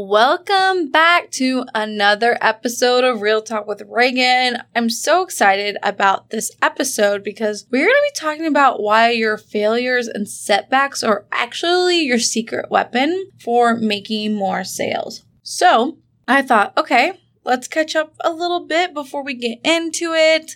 Welcome back to another episode of Real Talk with Regan. I'm so excited about this episode because we're going to be talking about why your failures and setbacks are actually your secret weapon for making more sales. So I thought, okay, let's catch up a little bit before we get into it.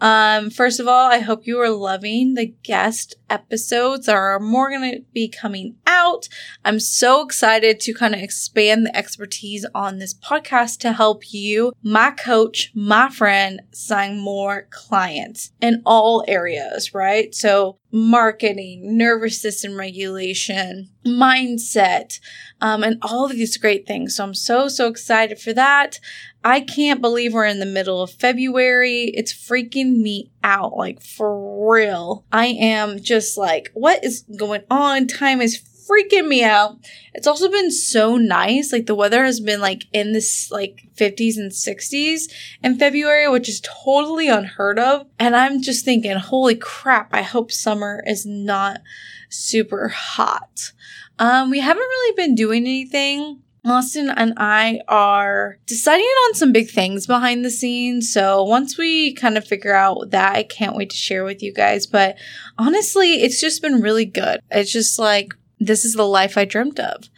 Um, first of all, I hope you are loving the guest episodes. Are more going to be coming out. I'm so excited to kind of expand the expertise on this podcast to help you, my coach, my friend, sign more clients in all areas, right? So marketing, nervous system regulation, mindset, um, and all of these great things. So I'm so, so excited for that. I can't believe we're in the middle of February. It's freaking me out, like for real. I am just like, what is going on? Time is freaking me out. It's also been so nice. Like the weather has been like in this like 50s and 60s in February, which is totally unheard of. And I'm just thinking, holy crap, I hope summer is not super hot. Um, we haven't really been doing anything Austin and I are deciding on some big things behind the scenes. So once we kind of figure out that, I can't wait to share with you guys. But honestly, it's just been really good. It's just like, this is the life I dreamt of.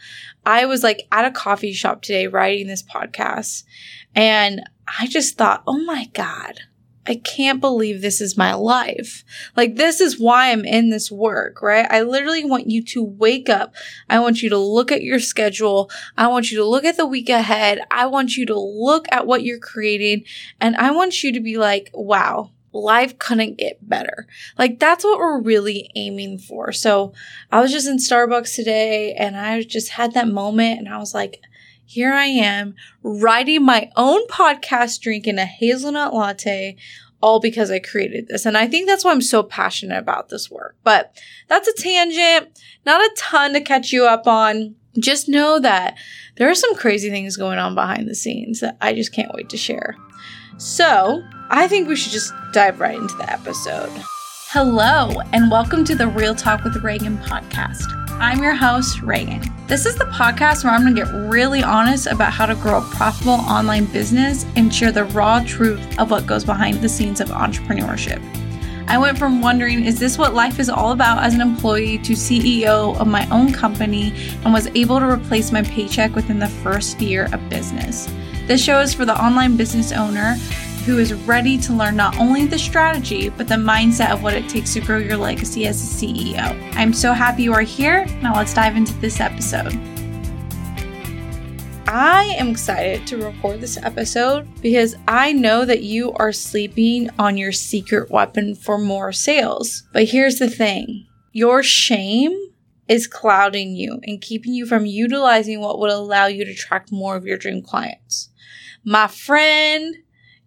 I was like at a coffee shop today writing this podcast and I just thought, oh my God, I can't believe this is my life. Like, this is why I'm in this work, right? I literally want you to wake up. I want you to look at your schedule. I want you to look at the week ahead. I want you to look at what you're creating. And I want you to be like, wow, life couldn't get better. Like, that's what we're really aiming for. So, I was just in Starbucks today and I just had that moment and I was like, here I am writing my own podcast, drinking a hazelnut latte, all because I created this. And I think that's why I'm so passionate about this work. But that's a tangent, not a ton to catch you up on. Just know that there are some crazy things going on behind the scenes that I just can't wait to share. So, I think we should just dive right into the episode. Hello, and welcome to the Real Talk with Regan podcast. I'm your host, Regan. This is the podcast where I'm going to get really honest about how to grow a profitable online business and share the raw truth of what goes behind the scenes of entrepreneurship. I went from wondering, is this what life is all about as an employee to CEO of my own company and was able to replace my paycheck within the first year of business. This show is for the online business owner who is ready to learn not only the strategy, but the mindset of what it takes to grow your legacy as a CEO. I'm so happy you are here. Now let's dive into this episode. I am excited to record this episode because I know that you are sleeping on your secret weapon for more sales. But here's the thing your shame is clouding you and keeping you from utilizing what would allow you to attract more of your dream clients. My friend,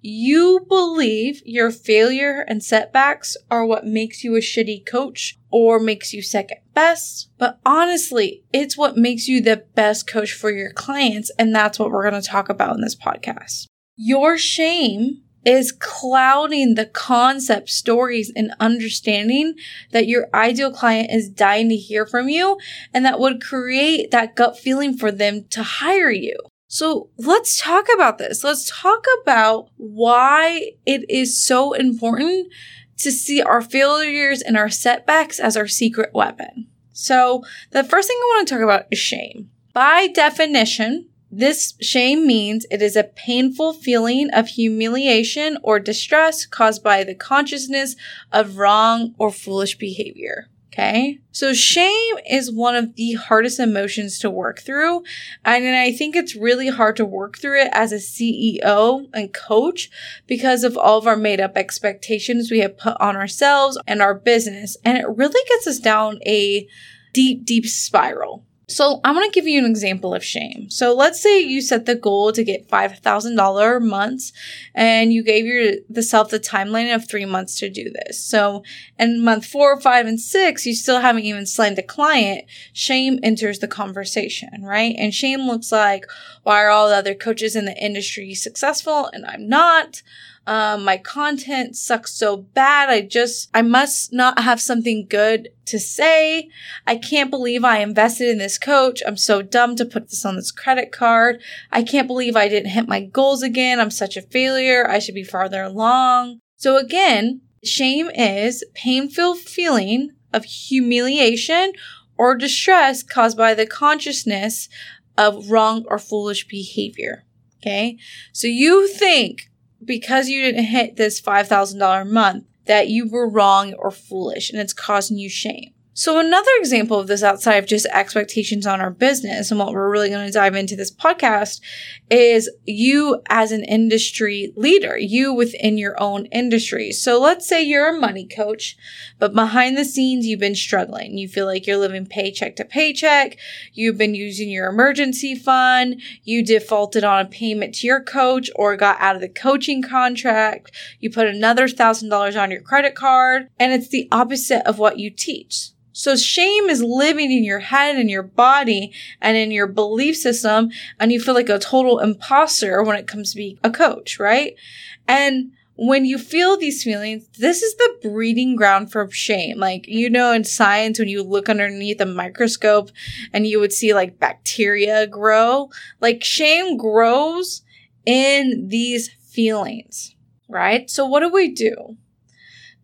you believe your failure and setbacks are what makes you a shitty coach or makes you second best. But honestly, it's what makes you the best coach for your clients. And that's what we're going to talk about in this podcast. Your shame is clouding the concept, stories, and understanding that your ideal client is dying to hear from you and that would create that gut feeling for them to hire you. So let's talk about this. Let's talk about why it is so important to see our failures and our setbacks as our secret weapon. So the first thing I want to talk about is shame. By definition, this shame means it is a painful feeling of humiliation or distress caused by the consciousness of wrong or foolish behavior. Okay. So shame is one of the hardest emotions to work through. And I think it's really hard to work through it as a CEO and coach because of all of our made up expectations we have put on ourselves and our business. And it really gets us down a deep, deep spiral. So I'm going to give you an example of shame. So let's say you set the goal to get $5,000 months and you gave your the self the timeline of three months to do this. So in month four, five, and six, you still haven't even signed a client. Shame enters the conversation, right? And shame looks like, why are all the other coaches in the industry successful and I'm not? Um, my content sucks so bad. I just, I must not have something good to say. I can't believe I invested in this coach. I'm so dumb to put this on this credit card. I can't believe I didn't hit my goals again. I'm such a failure. I should be farther along. So again, shame is painful feeling of humiliation or distress caused by the consciousness of wrong or foolish behavior. Okay. So you think because you didn't hit this $5,000 a month that you were wrong or foolish and it's causing you shame. So another example of this outside of just expectations on our business and what we're really going to dive into this podcast is you as an industry leader, you within your own industry. So let's say you're a money coach, but behind the scenes, you've been struggling. You feel like you're living paycheck to paycheck. You've been using your emergency fund. You defaulted on a payment to your coach or got out of the coaching contract. You put another thousand dollars on your credit card and it's the opposite of what you teach. So shame is living in your head and your body and in your belief system. And you feel like a total imposter when it comes to being a coach, right? And when you feel these feelings, this is the breeding ground for shame. Like, you know, in science, when you look underneath a microscope and you would see like bacteria grow, like shame grows in these feelings, right? So what do we do?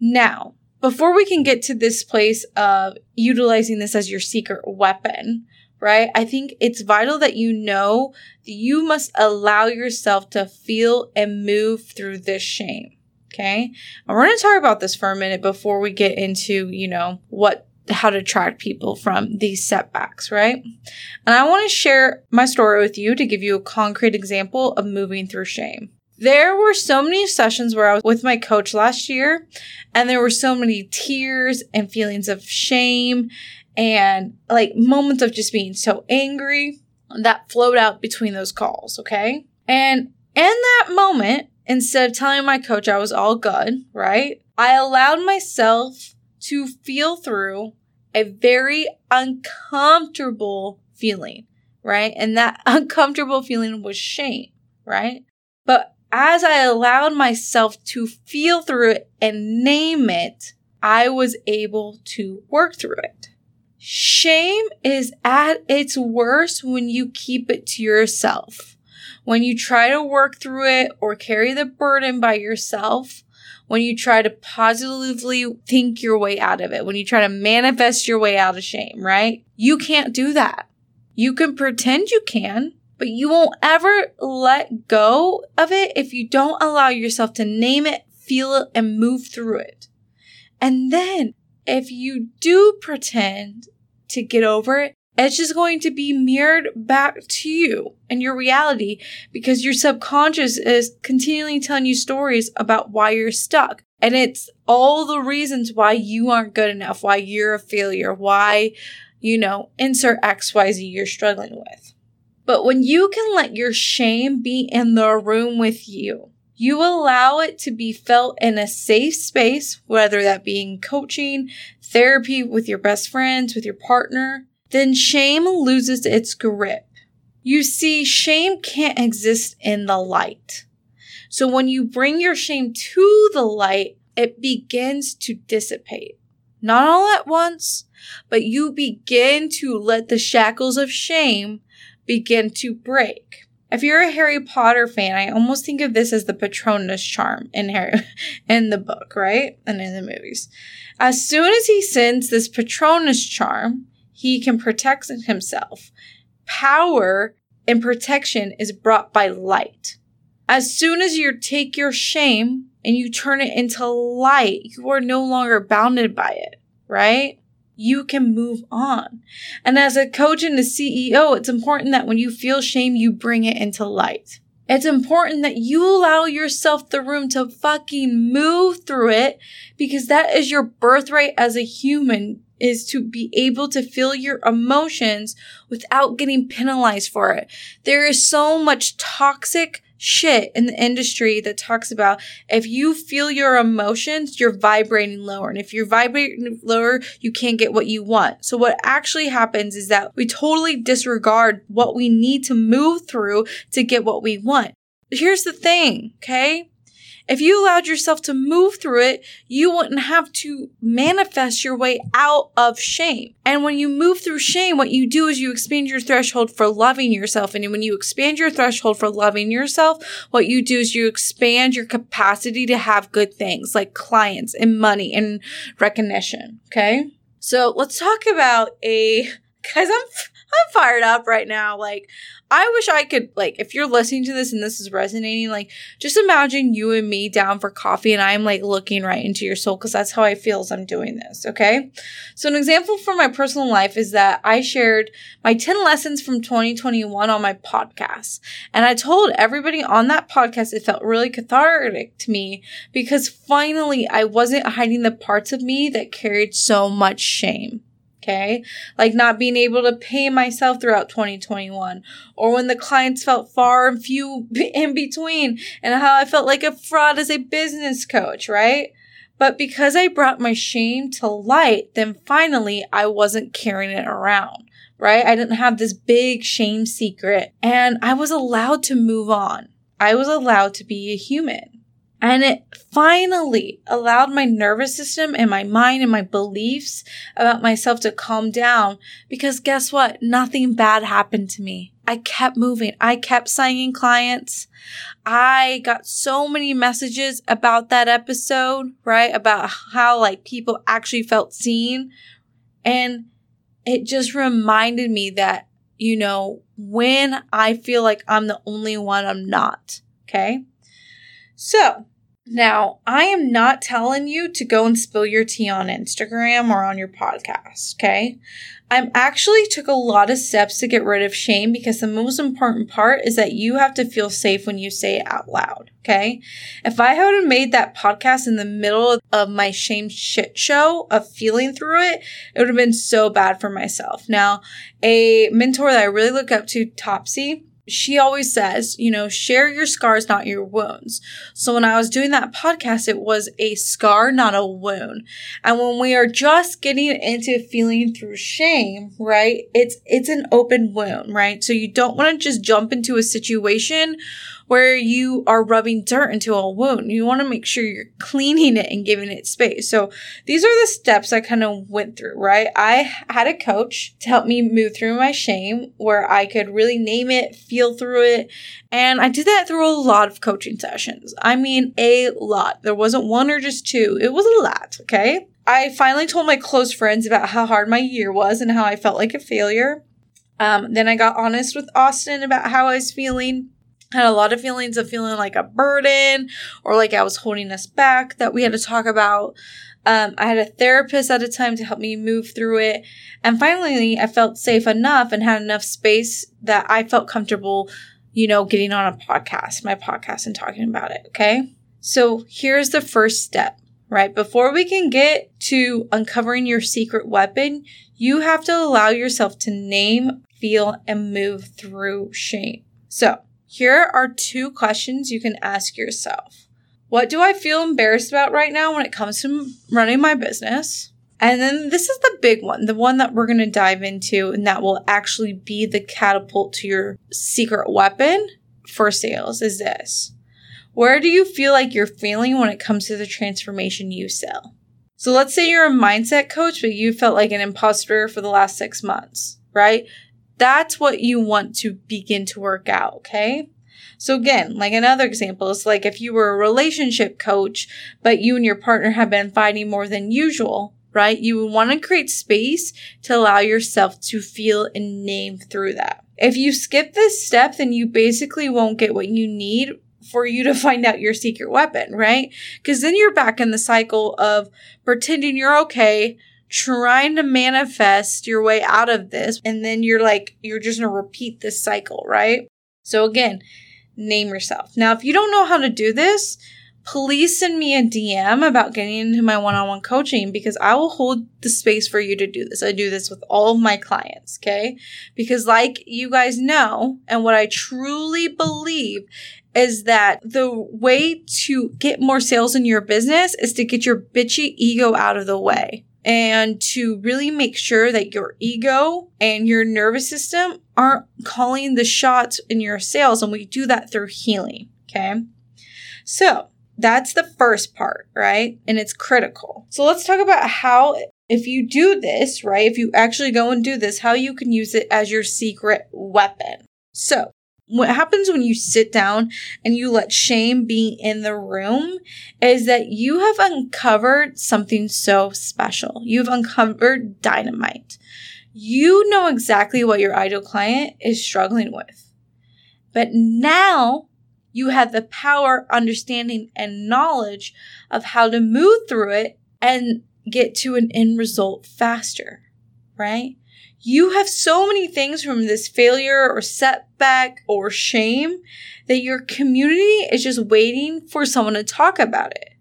Now, before we can get to this place of utilizing this as your secret weapon, right? I think it's vital that you know that you must allow yourself to feel and move through this shame. Okay. And we're going to talk about this for a minute before we get into, you know, what how to attract people from these setbacks, right? And I want to share my story with you to give you a concrete example of moving through shame. There were so many sessions where I was with my coach last year, and there were so many tears and feelings of shame and like moments of just being so angry that flowed out between those calls, okay? And in that moment, instead of telling my coach I was all good, right? I allowed myself to feel through a very uncomfortable feeling, right? And that uncomfortable feeling was shame, right? But as I allowed myself to feel through it and name it, I was able to work through it. Shame is at its worst when you keep it to yourself. When you try to work through it or carry the burden by yourself, when you try to positively think your way out of it, when you try to manifest your way out of shame, right? You can't do that. You can pretend you can, but you won't ever let go of it if you don't allow yourself to name it, feel it, and move through it. And then if you do pretend to get over it, it's just going to be mirrored back to you and your reality because your subconscious is continually telling you stories about why you're stuck. And it's all the reasons why you aren't good enough, why you're a failure, why, you know, insert XYZ you're struggling with. But when you can let your shame be in the room with you, you allow it to be felt in a safe space, whether that be in coaching, therapy with your best friends, with your partner, then shame loses its grip. You see, shame can't exist in the light. So when you bring your shame to the light, it begins to dissipate. Not all at once, but you begin to let the shackles of shame begin to break. If you're a Harry Potter fan, I almost think of this as the Patronus charm in Harry in the book, right? And in the movies. As soon as he sends this Patronus charm, he can protect himself. Power and protection is brought by light. As soon as you take your shame and you turn it into light, you are no longer bounded by it, right? You can move on. And as a coach and a CEO, it's important that when you feel shame, you bring it into light. It's important that you allow yourself the room to fucking move through it because that is your birthright as a human is to be able to feel your emotions without getting penalized for it. There is so much toxic shit in the industry that talks about if you feel your emotions, you're vibrating lower. And if you're vibrating lower, you can't get what you want. So what actually happens is that we totally disregard what we need to move through to get what we want. Here's the thing, okay? If you allowed yourself to move through it, you wouldn't have to manifest your way out of shame. And when you move through shame, what you do is you expand your threshold for loving yourself. And when you expand your threshold for loving yourself, what you do is you expand your capacity to have good things like clients and money and recognition. Okay. So let's talk about a, guys, I'm, I'm fired up right now. Like, I wish I could, like, if you're listening to this and this is resonating, like, just imagine you and me down for coffee and I'm like looking right into your soul because that's how I feel as I'm doing this. Okay. So, an example from my personal life is that I shared my 10 lessons from 2021 on my podcast. And I told everybody on that podcast it felt really cathartic to me because finally I wasn't hiding the parts of me that carried so much shame. Okay. Like not being able to pay myself throughout 2021 or when the clients felt far and few in between and how I felt like a fraud as a business coach, right? But because I brought my shame to light, then finally I wasn't carrying it around, right? I didn't have this big shame secret and I was allowed to move on. I was allowed to be a human. And it finally allowed my nervous system and my mind and my beliefs about myself to calm down because guess what? Nothing bad happened to me. I kept moving. I kept signing clients. I got so many messages about that episode, right? About how like people actually felt seen. And it just reminded me that, you know, when I feel like I'm the only one, I'm not. Okay. So now, I am not telling you to go and spill your tea on Instagram or on your podcast, okay? I actually took a lot of steps to get rid of shame because the most important part is that you have to feel safe when you say it out loud, okay? If I hadn't made that podcast in the middle of my shame shit show of feeling through it, it would have been so bad for myself. Now, a mentor that I really look up to, Topsy, she always says, you know, share your scars, not your wounds. So when I was doing that podcast, it was a scar, not a wound. And when we are just getting into feeling through shame, right? It's, it's an open wound, right? So you don't want to just jump into a situation where you are rubbing dirt into a wound. You want to make sure you're cleaning it and giving it space. So these are the steps I kind of went through, right? I had a coach to help me move through my shame where I could really name it, feel through it. And I did that through a lot of coaching sessions. I mean, a lot. There wasn't one or just two. It was a lot. Okay. I finally told my close friends about how hard my year was and how I felt like a failure. Um, then I got honest with Austin about how I was feeling had a lot of feelings of feeling like a burden or like I was holding us back that we had to talk about. Um, I had a therapist at a time to help me move through it. And finally, I felt safe enough and had enough space that I felt comfortable, you know, getting on a podcast, my podcast, and talking about it. Okay. So here's the first step, right? Before we can get to uncovering your secret weapon, you have to allow yourself to name, feel, and move through shame. So here are two questions you can ask yourself. What do I feel embarrassed about right now when it comes to running my business? And then this is the big one, the one that we're going to dive into, and that will actually be the catapult to your secret weapon for sales is this. Where do you feel like you're failing when it comes to the transformation you sell? So let's say you're a mindset coach, but you felt like an imposter for the last six months, right? That's what you want to begin to work out, okay? So again, like another example is like if you were a relationship coach, but you and your partner have been fighting more than usual, right? You would want to create space to allow yourself to feel and name through that. If you skip this step, then you basically won't get what you need for you to find out your secret weapon, right? Because then you're back in the cycle of pretending you're okay, trying to manifest your way out of this. And then you're like, you're just going to repeat this cycle, right? So again, name yourself. Now, if you don't know how to do this, please send me a DM about getting into my one on one coaching because I will hold the space for you to do this. I do this with all of my clients, okay? Because, like you guys know, and what I truly believe is that the way to get more sales in your business is to get your bitchy ego out of the way and to really make sure that your ego and your nervous system aren't calling the shots in your sales. And we do that through healing. Okay. So That's the first part, right? And it's critical. So let's talk about how, if you do this, right? If you actually go and do this, how you can use it as your secret weapon. So what happens when you sit down and you let shame be in the room is that you have uncovered something so special. You've uncovered dynamite. You know exactly what your ideal client is struggling with. But now you have the power, understanding, and knowledge of how to move through it and get to an end result faster, right? You have so many things from this failure or setback or shame that your community is just waiting for someone to talk about it.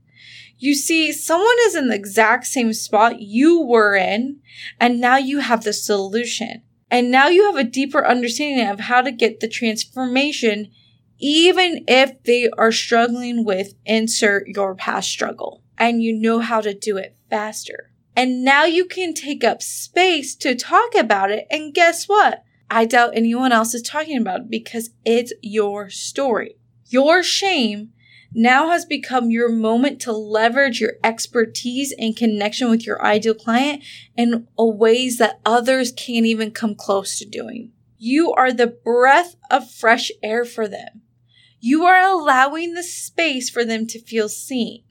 You see, someone is in the exact same spot you were in, and now you have the solution. And now you have a deeper understanding of how to get the transformation, even if they are struggling with insert your past struggle. And you know how to do it faster. And now you can take up space to talk about it. And guess what? I doubt anyone else is talking about it because it's your story. Your shame now has become your moment to leverage your expertise and connection with your ideal client in ways that others can't even come close to doing. You are the breath of fresh air for them. You are allowing the space for them to feel seen.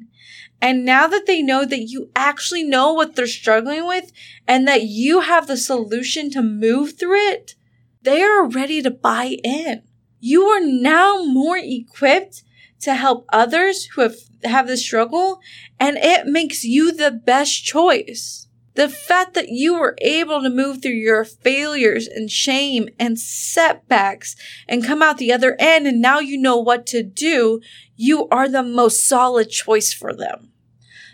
And now that they know that you actually know what they're struggling with and that you have the solution to move through it, they are ready to buy in. You are now more equipped to help others who have, have the struggle and it makes you the best choice. The fact that you were able to move through your failures and shame and setbacks and come out the other end and now you know what to do, you are the most solid choice for them.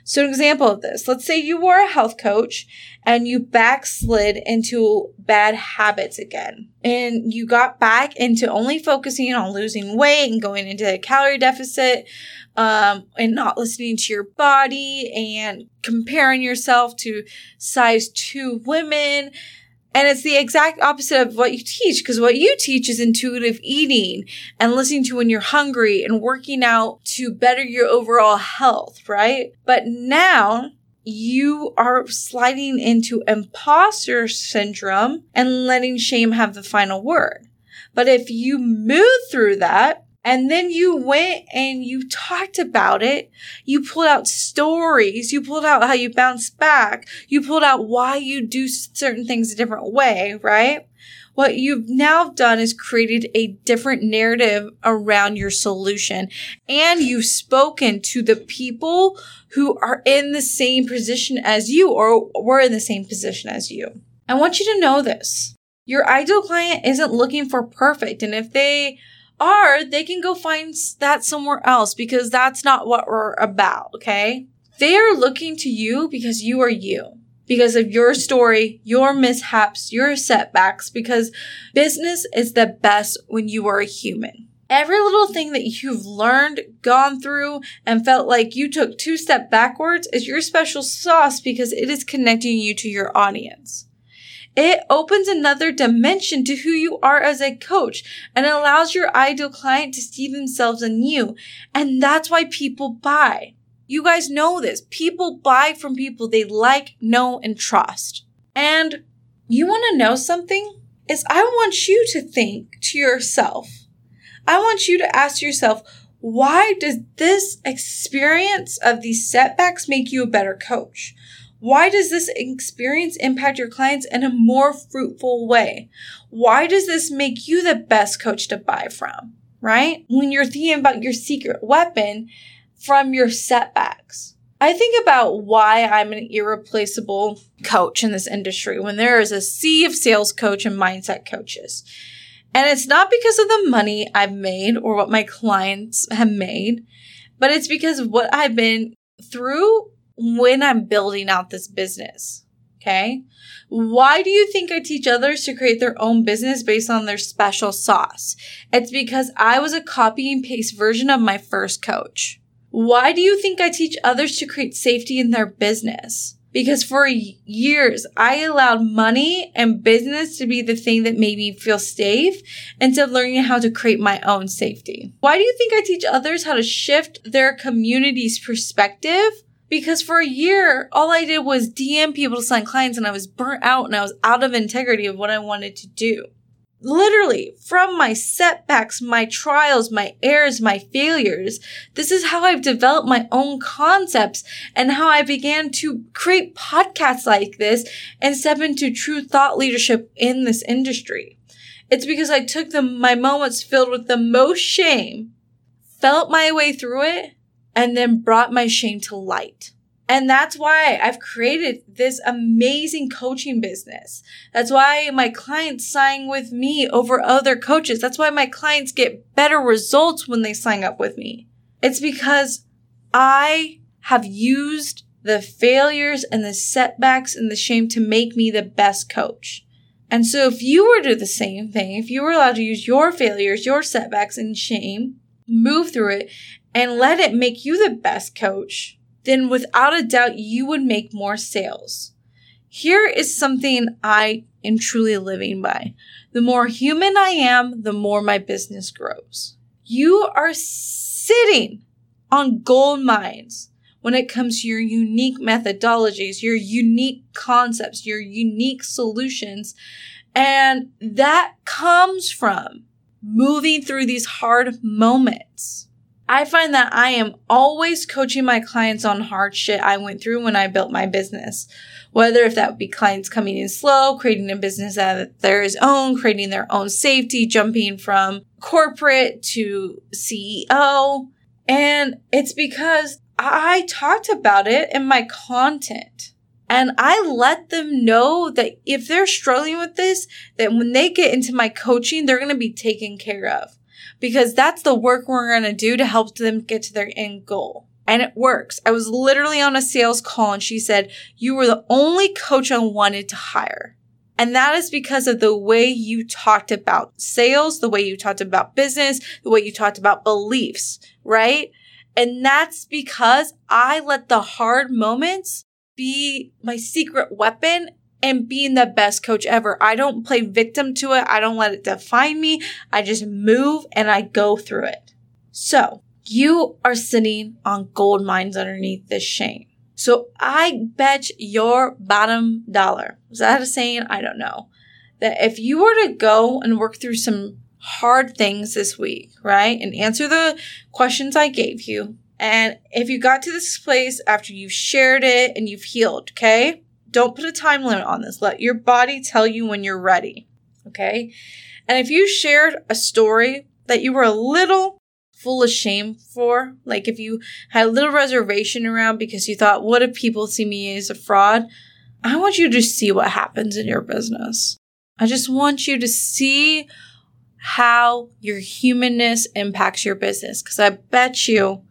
So, an example of this let's say you were a health coach and you backslid into bad habits again, and you got back into only focusing on losing weight and going into a calorie deficit. Um, and not listening to your body and comparing yourself to size two women and it's the exact opposite of what you teach because what you teach is intuitive eating and listening to when you're hungry and working out to better your overall health, right? But now you are sliding into imposter syndrome and letting shame have the final word. But if you move through that and then you went and you talked about it. You pulled out stories. You pulled out how you bounce back. You pulled out why you do certain things a different way, right? What you've now done is created a different narrative around your solution. And you've spoken to the people who are in the same position as you or were in the same position as you. I want you to know this. Your ideal client isn't looking for perfect. And if they or they can go find that somewhere else because that's not what we're about, okay? They are looking to you because you are you. Because of your story, your mishaps, your setbacks, because business is the best when you are a human. Every little thing that you've learned, gone through, and felt like you took two step backwards is your special sauce because it is connecting you to your audience. It opens another dimension to who you are as a coach and allows your ideal client to see themselves in you. And that's why people buy. You guys know this. People buy from people they like, know, and trust. And you want to know something? Is I want you to think to yourself. I want you to ask yourself, why does this experience of these setbacks make you a better coach? Why does this experience impact your clients in a more fruitful way? Why does this make you the best coach to buy from? Right? When you're thinking about your secret weapon from your setbacks. I think about why I'm an irreplaceable coach in this industry when there is a sea of sales coach and mindset coaches. And it's not because of the money I've made or what my clients have made, but it's because of what I've been through when I'm building out this business. Okay. Why do you think I teach others to create their own business based on their special sauce? It's because I was a copy and paste version of my first coach. Why do you think I teach others to create safety in their business? because for years I allowed money and business to be the thing that made me feel safe instead of learning how to create my own safety. Why do you think I teach others how to shift their community's perspective? Because for a year, all I did was DM people to sign clients and I was burnt out and I was out of integrity of what I wanted to do literally from my setbacks, my trials, my errors, my failures. This is how I've developed my own concepts and how I began to create podcasts like this and step into true thought leadership in this industry. It's because I took the, my moments filled with the most shame, felt my way through it, and then brought my shame to light. And that's why I've created this amazing coaching business. That's why my clients sign with me over other coaches. That's why my clients get better results when they sign up with me. It's because I have used the failures and the setbacks and the shame to make me the best coach. And so if you were to do the same thing, if you were allowed to use your failures, your setbacks and shame, move through it and let it make you the best coach, then without a doubt you would make more sales. Here is something I am truly living by. The more human I am, the more my business grows. You are sitting on gold mines when it comes to your unique methodologies, your unique concepts, your unique solutions. And that comes from moving through these hard moments. I find that I am always coaching my clients on hard shit I went through when I built my business. Whether if that would be clients coming in slow, creating a business that theirs own, creating their own safety, jumping from corporate to CEO. And it's because I talked about it in my content. And I let them know that if they're struggling with this, that when they get into my coaching, they're going to be taken care of because that's the work we're going to do to help them get to their end goal. And it works. I was literally on a sales call and she said, you were the only coach I wanted to hire. And that is because of the way you talked about sales, the way you talked about business, the way you talked about beliefs, right? And that's because I let the hard moments be my secret weapon and being the best coach ever. I don't play victim to it. I don't let it define me. I just move and I go through it. So you are sitting on gold mines underneath this shame. So I bet your bottom dollar, is that a saying? I don't know. That if you were to go and work through some hard things this week, right? And answer the questions I gave you. And if you got to this place after you've shared it and you've healed, okay? Don't put a time limit on this. Let your body tell you when you're ready. Okay. And if you shared a story that you were a little full of shame for, like if you had a little reservation around because you thought, what if people see me as a fraud? I want you to see what happens in your business. I just want you to see how your humanness impacts your business because I bet you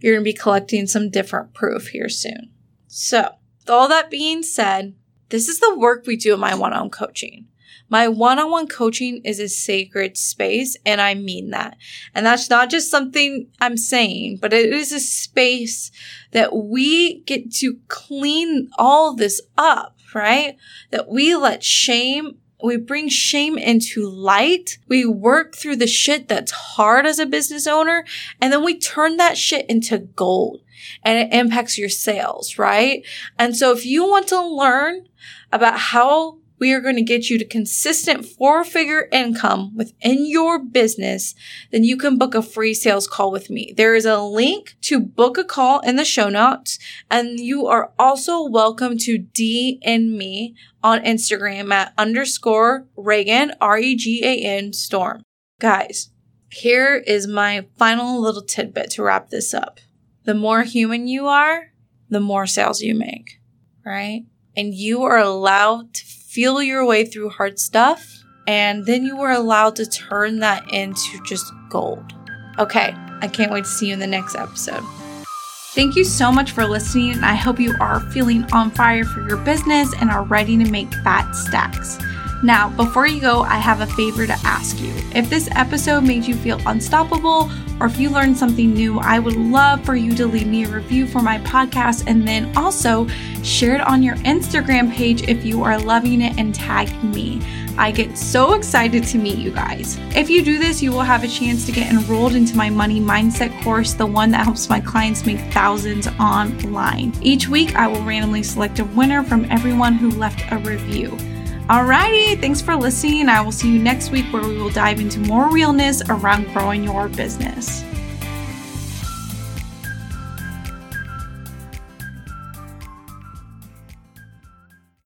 you're going to be collecting some different proof here soon. So, all that being said, this is the work we do in my one on one coaching. My one on one coaching is a sacred space, and I mean that. And that's not just something I'm saying, but it is a space that we get to clean all this up, right? That we let shame we bring shame into light. We work through the shit that's hard as a business owner, and then we turn that shit into gold and it impacts your sales, right? And so if you want to learn about how we are going to get you to consistent four figure income within your business, then you can book a free sales call with me. There is a link to book a call in the show notes. And you are also welcome to DM me on Instagram at underscore Regan, R-E-G-A-N storm. Guys, here is my final little tidbit to wrap this up the more human you are, the more sales you make, right? And you are allowed to feel your way through hard stuff. And then you are allowed to turn that into just gold. Okay, I can't wait to see you in the next episode. Thank you so much for listening, and I hope you are feeling on fire for your business and are ready to make fat stacks. Now, before you go, I have a favor to ask you. If this episode made you feel unstoppable, or if you learned something new, I would love for you to leave me a review for my podcast and then also share it on your Instagram page if you are loving it and tag me. I get so excited to meet you guys. If you do this, you will have a chance to get enrolled into my money mindset course, the one that helps my clients make thousands online. Each week, I will randomly select a winner from everyone who left a review. Alrighty, thanks for listening. I will see you next week where we will dive into more realness around growing your business.